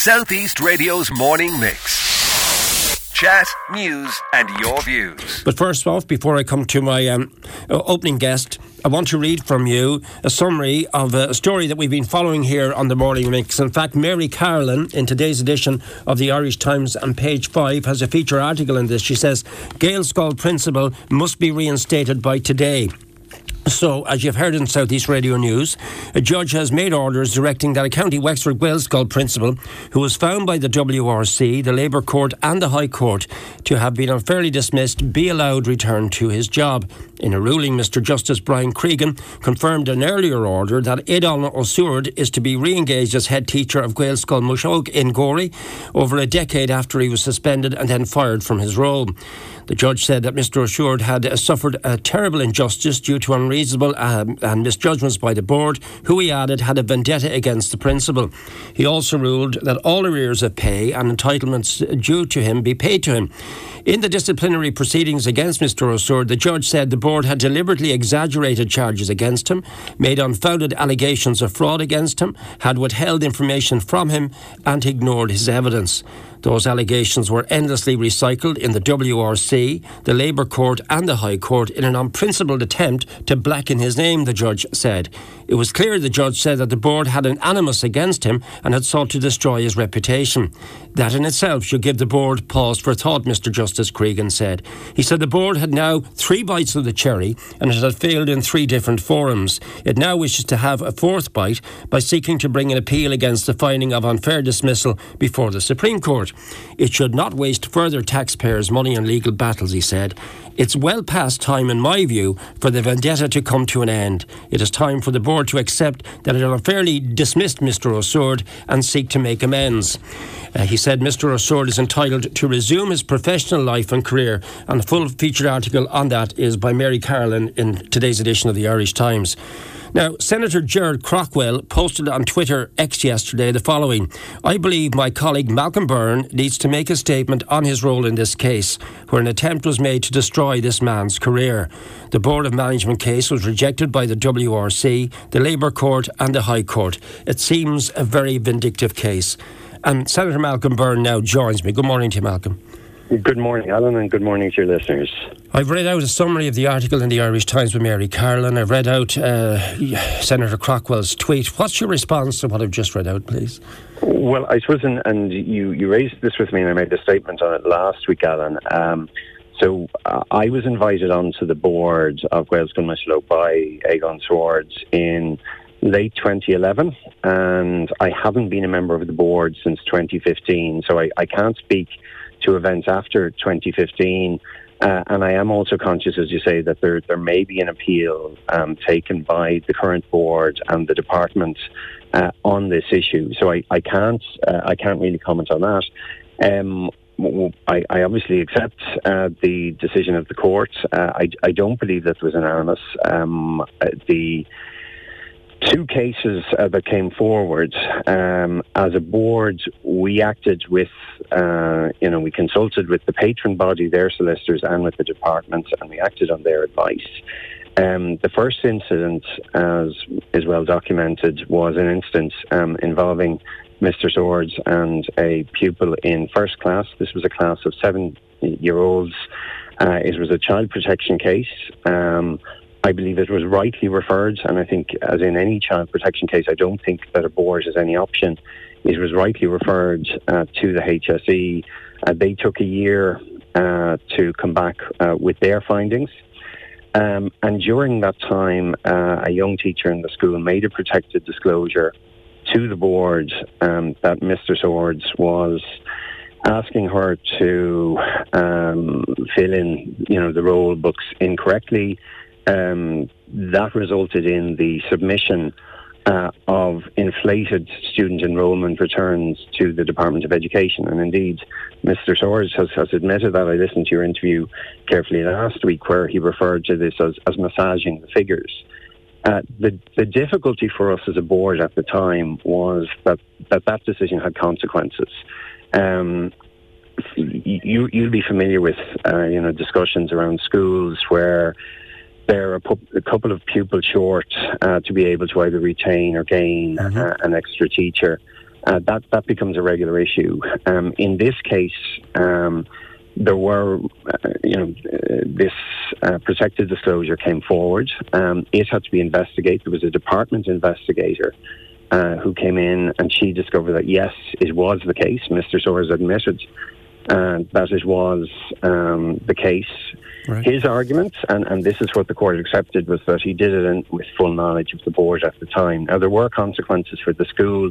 Southeast Radio's morning mix. Chat, news, and your views. But first off, before I come to my um, opening guest, I want to read from you a summary of a story that we've been following here on the Morning Mix. In fact, Mary Carolan, in today's edition of the Irish Times on page 5, has a feature article in this. She says, Gaelscoil principal must be reinstated by today. So, as you've heard in Southeast Radio News, a judge has made orders directing that a County Wexford Gaelscoil principal who was found by the WRC, the Labour Court, and the High Court to have been unfairly dismissed be allowed return to his job. In a ruling, Mr Justice Brian Cregan confirmed an earlier order that Aodhagan O'Seward is to be re engaged as head teacher of Gaelscoil Moshíológ in Gorey over a decade after he was suspended and then fired from his role. The judge said that Mr Ó Suird had uh, suffered a terrible injustice due to unreasonable um, and misjudgments by the board, who he added had a vendetta against the principal. He also ruled that all arrears of pay and entitlements due to him be paid to him. In the disciplinary proceedings against Mr Ó Suird, the judge said the board had deliberately exaggerated charges against him, made unfounded allegations of fraud against him, had withheld information from him, and ignored his evidence. Those allegations were endlessly recycled in the WRC, the Labour Court, and the High Court in an unprincipled attempt to blacken his name, the judge said. It was clear, the judge said, that the board had an animus against him and had sought to destroy his reputation. That in itself should give the board pause for thought, Mr Justice Cregan said. He said the board had now three bites of the cherry and it had failed in three different forums. It now wishes to have a fourth bite by seeking to bring an appeal against the finding of unfair dismissal before the Supreme Court. It should not waste further taxpayers' money on legal battles, he said. It's well past time, in my view, for the vendetta to come to an end. It is time for the board to accept that it unfairly dismissed Mr. Ó Suird and seek to make amends. Uh, he said Mr. Ó Suird is entitled to resume his professional life and career, and the full featured article on that is by Mary Carolan in today's edition of the Irish Times. Now, Senator Gerard Craughwell posted on Twitter X yesterday the following I believe my colleague Malcolm Byrne needs to make a statement on his role in this case, where an attempt was made to destroy this man's career. The Board of Management case was rejected by the WRC, the Labour Court, and the High Court. It seems a very vindictive case. And Senator Malcolm Byrne now joins me. Good morning to you, Malcolm. Good morning, Alan, and good morning to your listeners. I've read out a summary of the article in the Irish Times with Mary Carolan. I've read out uh, Senator Craughwell's tweet. What's your response to what I've just read out, please? Well, I suppose, and, and you, you raised this with me, and I made a statement on it last week, Alan. Um, so uh, I was invited onto the board of Gaelscoil Moshíológ by Aodhagan Swords in late 2011, and I haven't been a member of the board since 2015. So I, I can't speak to events after 2015. Uh, and I am also conscious, as you say, that there there may be an appeal um, taken by the current board and the department uh, on this issue. So I, I can't uh, I can't really comment on that. Um, I, I, obviously accept uh, the decision of the court. Uh, I, I, don't believe that was anonymous. Um, uh, the two cases uh, that came forward. Um, as a board, we acted with, uh, you know, we consulted with the patron body, their solicitors, and with the department, and we acted on their advice. Um, the first incident, as is well documented, was an instance um, involving Mr. Swords and a pupil in first class. This was a class of seven year olds. Uh, it was a child protection case. I believe it was rightly referred, and I think, as in any child protection case, I don't think that a board is any option. It was rightly referred uh, to the HSE. Uh, they took a year uh, to come back uh, with their findings. Um, and during that time, uh, a young teacher in the school made a protected disclosure to the board um, that Mr. Swords was asking her to um, fill in, you know, the roll books incorrectly um, that resulted in the submission uh, of inflated student enrolment returns to the Department of Education. And indeed, Mr. Swords has, has admitted that. I listened to your interview carefully last week where he referred to this as, as massaging the figures. Uh, the, the difficulty for us as a board at the time was that that, that decision had consequences. Um, you, you'll be familiar with uh, you know discussions around schools where they're a, pu- a couple of pupils short uh, to be able to either retain or gain mm-hmm. uh, an extra teacher. uh, that that becomes a regular issue. Um, in this case, um, there were, uh, you know, uh, this uh, protected disclosure came forward. Um, it had to be investigated. There was a department investigator uh, who came in, and she discovered that yes, it was the case. Mr. Swords admitted uh, that it was um, the case. Right. His argument, and, and this is what the court accepted, was that he did it in, with full knowledge of the board at the time. Now, there were consequences for the school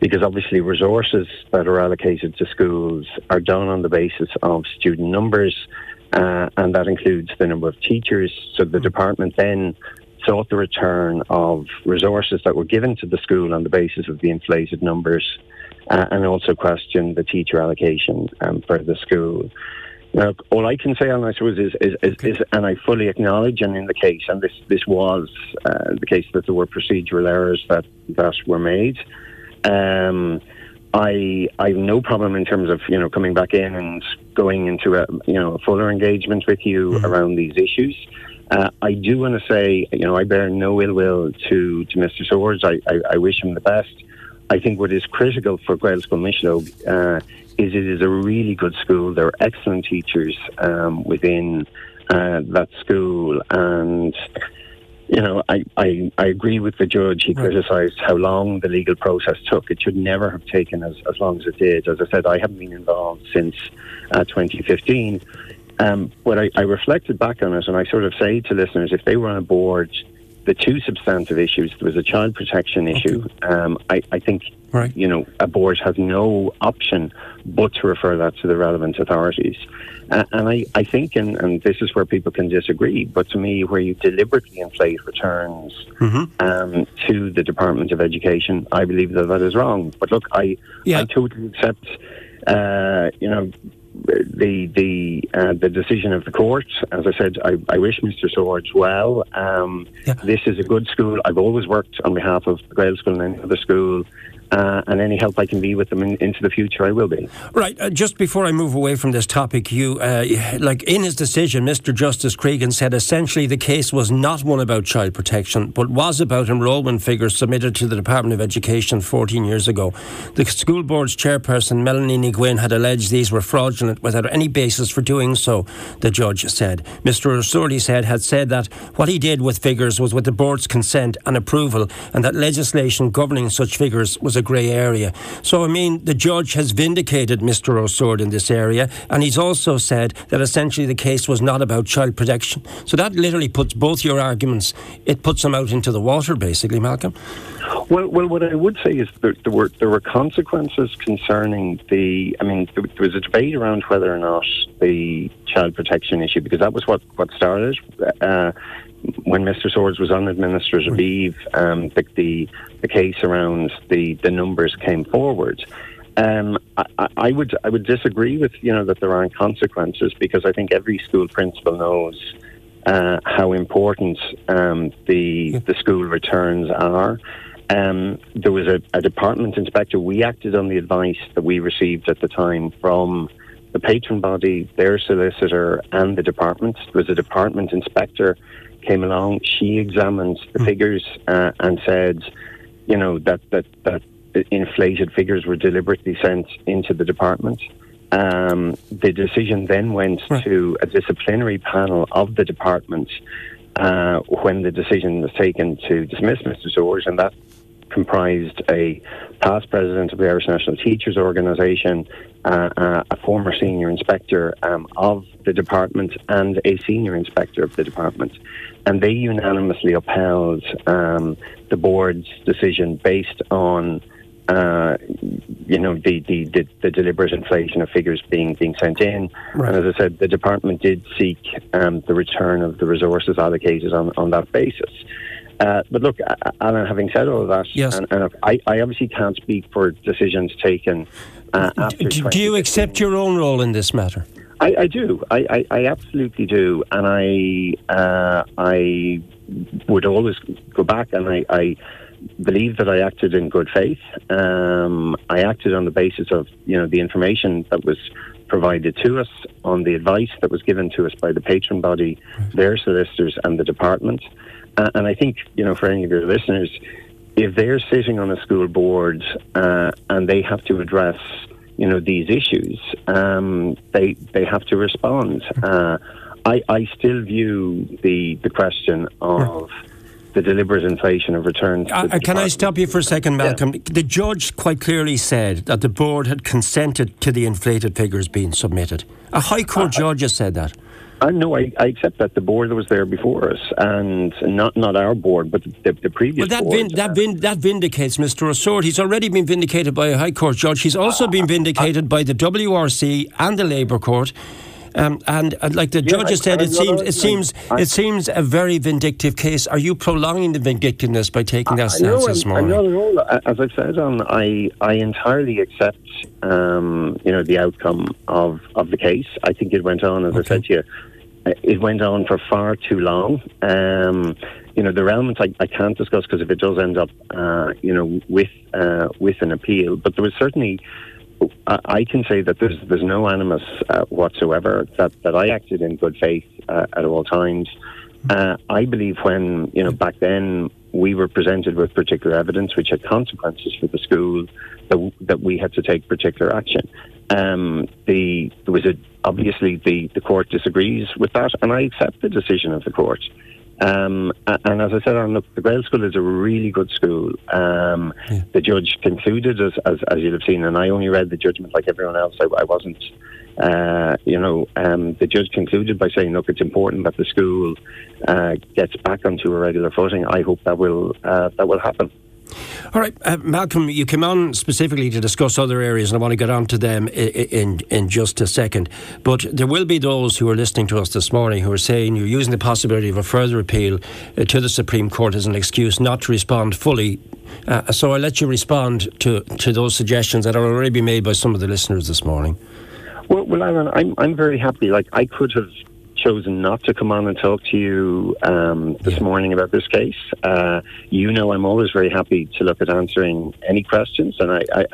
because obviously resources that are allocated to schools are done on the basis of student numbers, uh, and that includes the number of teachers. So the mm. department then sought the return of resources that were given to the school on the basis of the inflated numbers, uh, and also questioned the teacher allocation um, for the school. Now, all I can say on this was is, is, is, is, and I fully acknowledge, and in the case, and this this was uh, the case that there were procedural errors that that were made. Um, I I have no problem in terms of you know coming back in and going into a you know a fuller engagement with you mm-hmm. around these issues. Uh, I do want to say you know I bear no ill will to to Mr. Swords. I, I, I wish him the best. I think what is critical for Gaelscoil Moshíológ uh, is it is a really good school. There are excellent teachers um, within uh, that school, and you know, I, I, I agree with the judge. He right. criticised how long the legal process took. It should never have taken as, as long as it did. As I said, I haven't been involved since uh, 2015. Um, but I, I reflected back on it and I sort of say to listeners if they were on a board the two substantive issues. There was a child protection issue. Um, I, I, think right. you know a board has no option but to refer that to the relevant authorities. Uh, and I, I think, and, and, this is where people can disagree, but to me, where you deliberately inflate returns mm-hmm. um, to the Department of Education, I believe that that is wrong. But look, I, yeah. I totally accept. Uh, you know, the the uh, the decision of the court. As I said, I, I wish Mr. Swords well. Um, yeah. This is a good school. I've always worked on behalf of the Gaelscoil and any other school uh, and any help I can be with them in, into the future, I will be. Right. Uh, just before I move away from this topic, you uh, like in his decision, Mr. Justice Cregan said essentially the case was not one about child protection, but was about enrolment figures submitted to the Department of Education 14 years ago. The school board's chairperson, Melanie Nguyen, had alleged these were fraudulent without any basis for doing so. The judge said. Mr. O'Sordy said had said that what he did with figures was with the board's consent and approval, and that legislation governing such figures was a grey area. So, I mean, the judge has vindicated Mr. Ó Suird in this area, and he's also said that essentially the case was not about child protection. So that literally puts both your arguments, it puts them out into the water, basically, Malcolm. Well, well, what I would say is there, there were there were consequences concerning the. I mean, there was a debate around whether or not the child protection issue, because that was what what started. Uh, when Mr. Swords was on administrative leave, um, the, the, the case around the the numbers came forward. Um, I, I, would I would disagree with you know that there aren't consequences because I think every school principal knows uh, how important um, the the school returns are. Um, there was a, a, department inspector. We acted on the advice that we received at the time from the patron body, their solicitor, and the department. There was a department inspector came along. She examined the mm. figures uh, and said, you know, that, that, that inflated figures were deliberately sent into the department. Um, the decision then went right. to a disciplinary panel of the department uh, when the decision was taken to dismiss Mr. Swords, and that comprised a past president of the Irish National Teachers Organisation, uh, uh, a former senior inspector um, of the department, and a senior inspector of the department. And they unanimously upheld um, the board's decision based on. Uh, you know the, the, the, the, deliberate inflation of figures being being sent in, right. and as I said, the department did seek um, the return of the resources allocated on, on that basis. Uh, but look, Alan, having said all of that, yes. and, and I, I, obviously can't speak for decisions taken uh, after. Do, do you accept your own role in this matter? I, I do. I, I, I, absolutely do, and I uh, I would always go back, and I, I believe that I acted in good faith. Um, I acted on the basis of you know the information that was provided to us, on the advice that was given to us by the patron body, their solicitors, and the department. Uh, and I think, you know, for any of your listeners, if they're sitting on a school board uh, and they have to address, you know, these issues, um, they they have to respond. Uh, I, I still view the the question of the deliberate inflation of returns. Uh, uh can I stop you for a second, Malcolm? Yeah. The judge quite clearly said that the board had consented to the inflated figures being submitted. A High Court uh, judge has said that. I know. I, I, accept that the board was there before us, and not not our board, but the, the previous. Well, that board, that, that vindicates Mr. Ó Suird. He's already been vindicated by a High Court judge. He's also been vindicated by the WRC and the Labour Court. Um, and uh, like the yeah, judge has said, it seems it seems I, it seems a very vindictive case. Are you prolonging the vindictiveness by taking that stance this morning? Not at all. As I've said, on I I entirely accept um, you know the outcome of, of the case. I think it went on, as okay. I said to you, it went on for far too long. Um, you know, there are elements I, I can't discuss because if it does end up, uh, you know, with uh, with an appeal, but there was certainly I can say that there's there's no animus uh, whatsoever. That that I acted in good faith uh, at all times. Uh, I believe when you know back then we were presented with particular evidence which had consequences for the school that, that we had to take particular action. Um, the there was a obviously the the court disagrees with that, and I accept the decision of the court. Um, and as I said, look, the Gaelscoil is a really good school. Um, yeah. The judge concluded, as, as, as you'll have seen, and I only read the judgment like everyone else. I, I wasn't, uh, you know, um, the judge concluded by saying, look, it's important that the school uh, gets back onto a regular footing. I hope that will uh, that will happen. All right, uh, Malcolm, you came on specifically to discuss other areas, and I want to get on to them in, in, in just a second. But there will be those who are listening to us this morning who are saying you're using the possibility of a further appeal uh, to the Supreme Court as an excuse not to respond fully. Uh, so I'll let you respond to, to those suggestions that are already been made by some of the listeners this morning. Well, well Alan, I'm, I'm very happy. Like, I could have chosen not to come on and talk to you um, this yeah. morning about this case. Uh, you know, I'm always very happy to look at answering any questions, and I, I,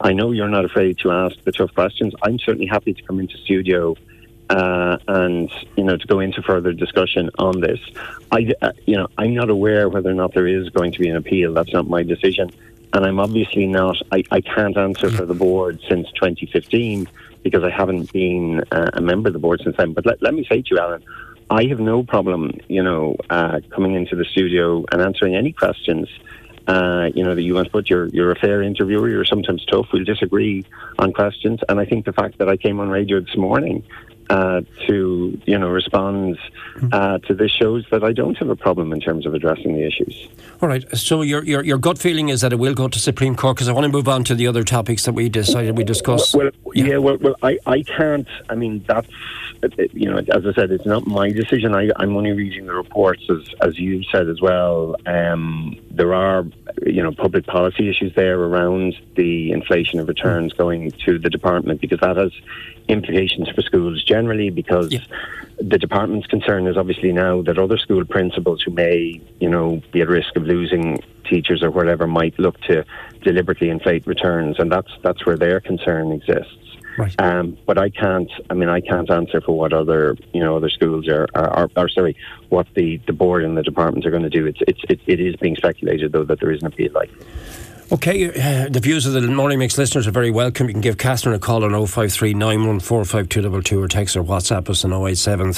I know you're not afraid to ask the tough questions. I'm certainly happy to come into studio. Uh, and you know to go into further discussion on this, I uh, you know I'm not aware whether or not there is going to be an appeal. That's not my decision, and I'm obviously not. I, I can't answer for the board since 2015 because I haven't been uh, a member of the board since then. But let, let me say to you, Alan, I have no problem, you know, uh, coming into the studio and answering any questions. Uh, you know that you want, but you're you're a fair interviewer. You're sometimes tough. We'll disagree on questions, and I think the fact that I came on radio this morning uh, to you know respond uh, to this shows that I don't have a problem in terms of addressing the issues. All right. So your your, your gut feeling is that it will go to Supreme Court because I want to move on to the other topics that we decided we discuss. Well, yeah. yeah, well, well, I, I can't. I mean, that's you know, as I said, it's not my decision. I, I'm only reading the reports, as as you said as well. Um, there are you know public policy issues there around the inflation of returns going to the department because that has implications for schools generally because yeah. the department's concern is obviously now that other school principals who may, you know, be at risk of losing teachers or whatever might look to deliberately inflate returns, and that's that's where their concern exists. Right. Um, but I can't. I mean, I can't answer for what other you know other schools are, are, are, sorry, what the, the board and the departments are going to do. It's it's it, it is being speculated though that there is an appeal like. Okay, uh, the views of the Morning Mix listeners are very welcome. You can give Catherine a call on 053 914 or text or WhatsApp us on 087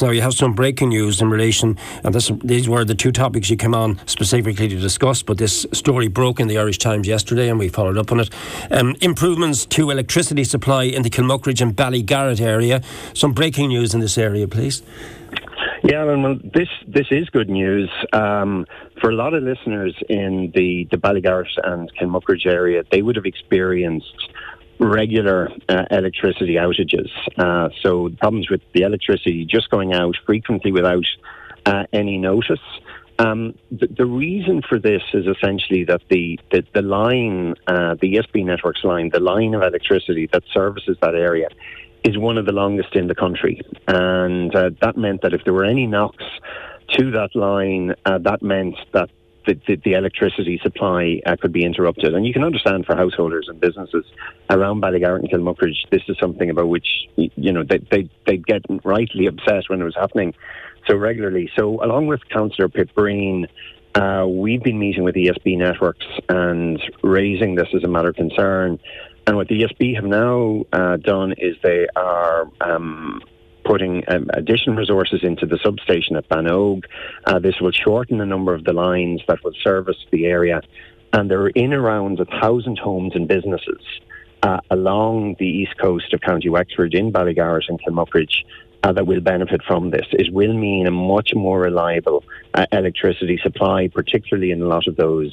Now, you have some breaking news in relation, and this, these were the two topics you came on specifically to discuss, but this story broke in the Irish Times yesterday and we followed up on it. Um, improvements to electricity supply in the Kilmuckridge and Ballygarrett area. Some breaking news in this area, please. Yeah, and well, this this is good news um, for a lot of listeners in the the Ballygarrett and Kilmuckridge area. They would have experienced regular uh, electricity outages. Uh, so problems with the electricity just going out frequently without uh, any notice. Um, the, the, reason for this is essentially that the the, the line, uh, the ESB networks line, the line of electricity that services that area, is one of the longest in the country. And uh, that meant that if there were any knocks to that line, uh, that meant that the, the, the electricity supply uh, could be interrupted. And you can understand for householders and businesses around Ballygarrett and Kilmuckridge, this is something about which, you know, they, they, they'd get rightly upset when it was happening so regularly. So along with Councillor Pip Breen, uh, we've been meeting with ESB networks and raising this as a matter of concern. And what the ESB have now uh, done is they are um, putting um, additional resources into the substation at Bannog. Uh, this will shorten the number of the lines that will service the area. And there are in around a thousand homes and businesses uh, along the east coast of County Wexford in Ballygarrett and Kilmuckridge uh, that will benefit from this. It will mean a much more reliable uh, electricity supply, particularly in a lot of those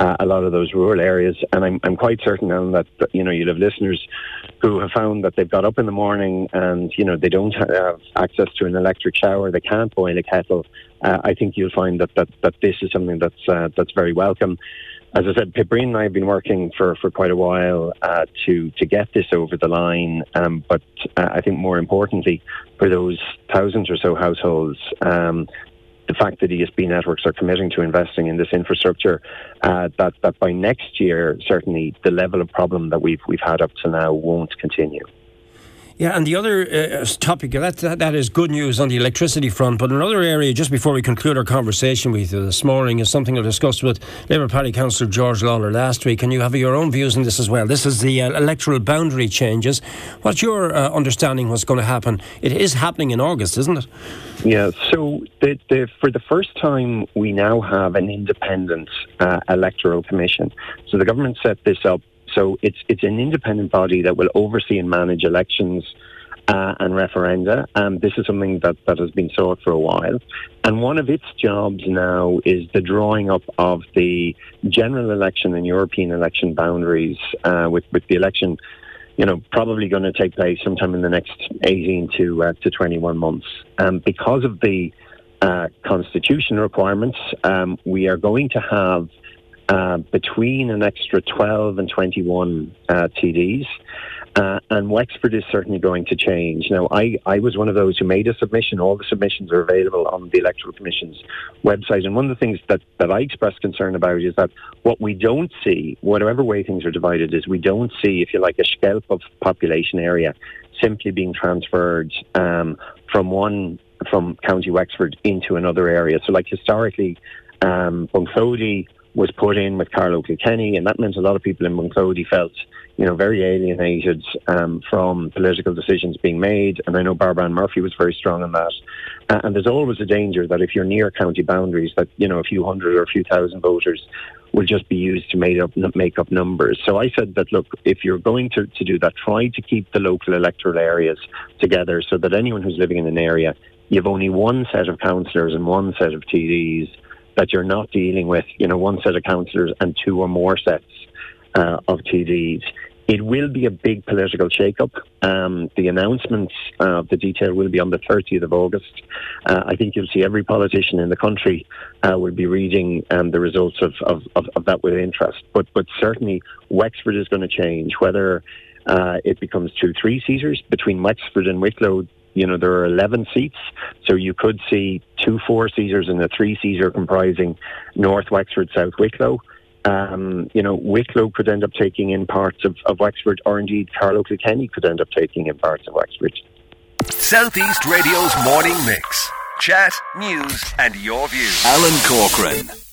uh, a lot of those rural areas. And I'm, I'm quite certain Alan, that, you know, you'll have listeners who have found that they've got up in the morning and, you know, they don't have access to an electric shower, they can't boil a kettle. Uh, I think you'll find that, that, that this is something that's, uh, that's very welcome as I said, Pip Breen and I have been working for, for quite a while uh, to to get this over the line. Um, but uh, I think more importantly, for those thousands or so households, um, the fact that ESB networks are committing to investing in this infrastructure, uh, that that by next year, certainly the level of problem that we've we've had up to now won't continue. Yeah, and the other uh, topic that, that that is good news on the electricity front. But another area, just before we conclude our conversation with you this morning, is something I discussed with Labour Party Councillor George Lawlor last week, and you have your own views on this as well. This is the uh, electoral boundary changes. What's your uh, understanding? What's going to happen? It is happening in August, isn't it? Yeah. So the, the, for the first time, we now have an independent uh, electoral commission. So the government set this up so it's it's an independent body that will oversee and manage elections uh, and referenda. Um, this is something that, that has been sought for a while. And one of its jobs now is the drawing up of the general election and European election boundaries uh, with, with the election, you know, probably going to take place sometime in the next 18 to, uh, to 21 months. Um, because of the uh, constitution requirements, um, we are going to have uh, between an extra 12 and 21 uh, TDs. Uh, and Wexford is certainly going to change. Now, I, I was one of those who made a submission. All the submissions are available on the Electoral Commission's website. And one of the things that, that I expressed concern about is that what we don't see, whatever way things are divided, is we don't see, if you like, a scalp of population area simply being transferred um, from one from County Wexford into another area. So, like historically, um, Bunclody was put in with Carlow Kilkenny, and that meant a lot of people in Bunclody felt, you know, very alienated um, from political decisions being made. And I know Barbara Ann Murphy was very strong on that. Uh, and there's always a danger that if you're near county boundaries, that you know, a few hundred or a few thousand voters will just be used to make up make up numbers. So I said that look, if you're going to, to do that, try to keep the local electoral areas together so that anyone who's living in an area, you have only one set of councillors and one set of TDs that you're not dealing with, you know, one set of councillors and two or more sets uh, of TDs. It will be a big political shake-up. Um, the announcements of uh, the detail will be on the 30th of August. Uh, I think you'll see every politician in the country uh, will be reading um, the results of, of, of, of, that with interest. But, but certainly Wexford is going to change. Whether uh, it becomes two three-seaters between Wexford and Wicklow, you know, there are 11 seats, so you could see two four seaters and a three seater comprising North Wexford, South Wicklow. Um, you know, Wicklow could end up taking in parts of, of Wexford, or indeed Carlow Kilkenny could end up taking in parts of Wexford. Southeast Radio's morning mix. Chat, news, and your views. Alan Corcoran.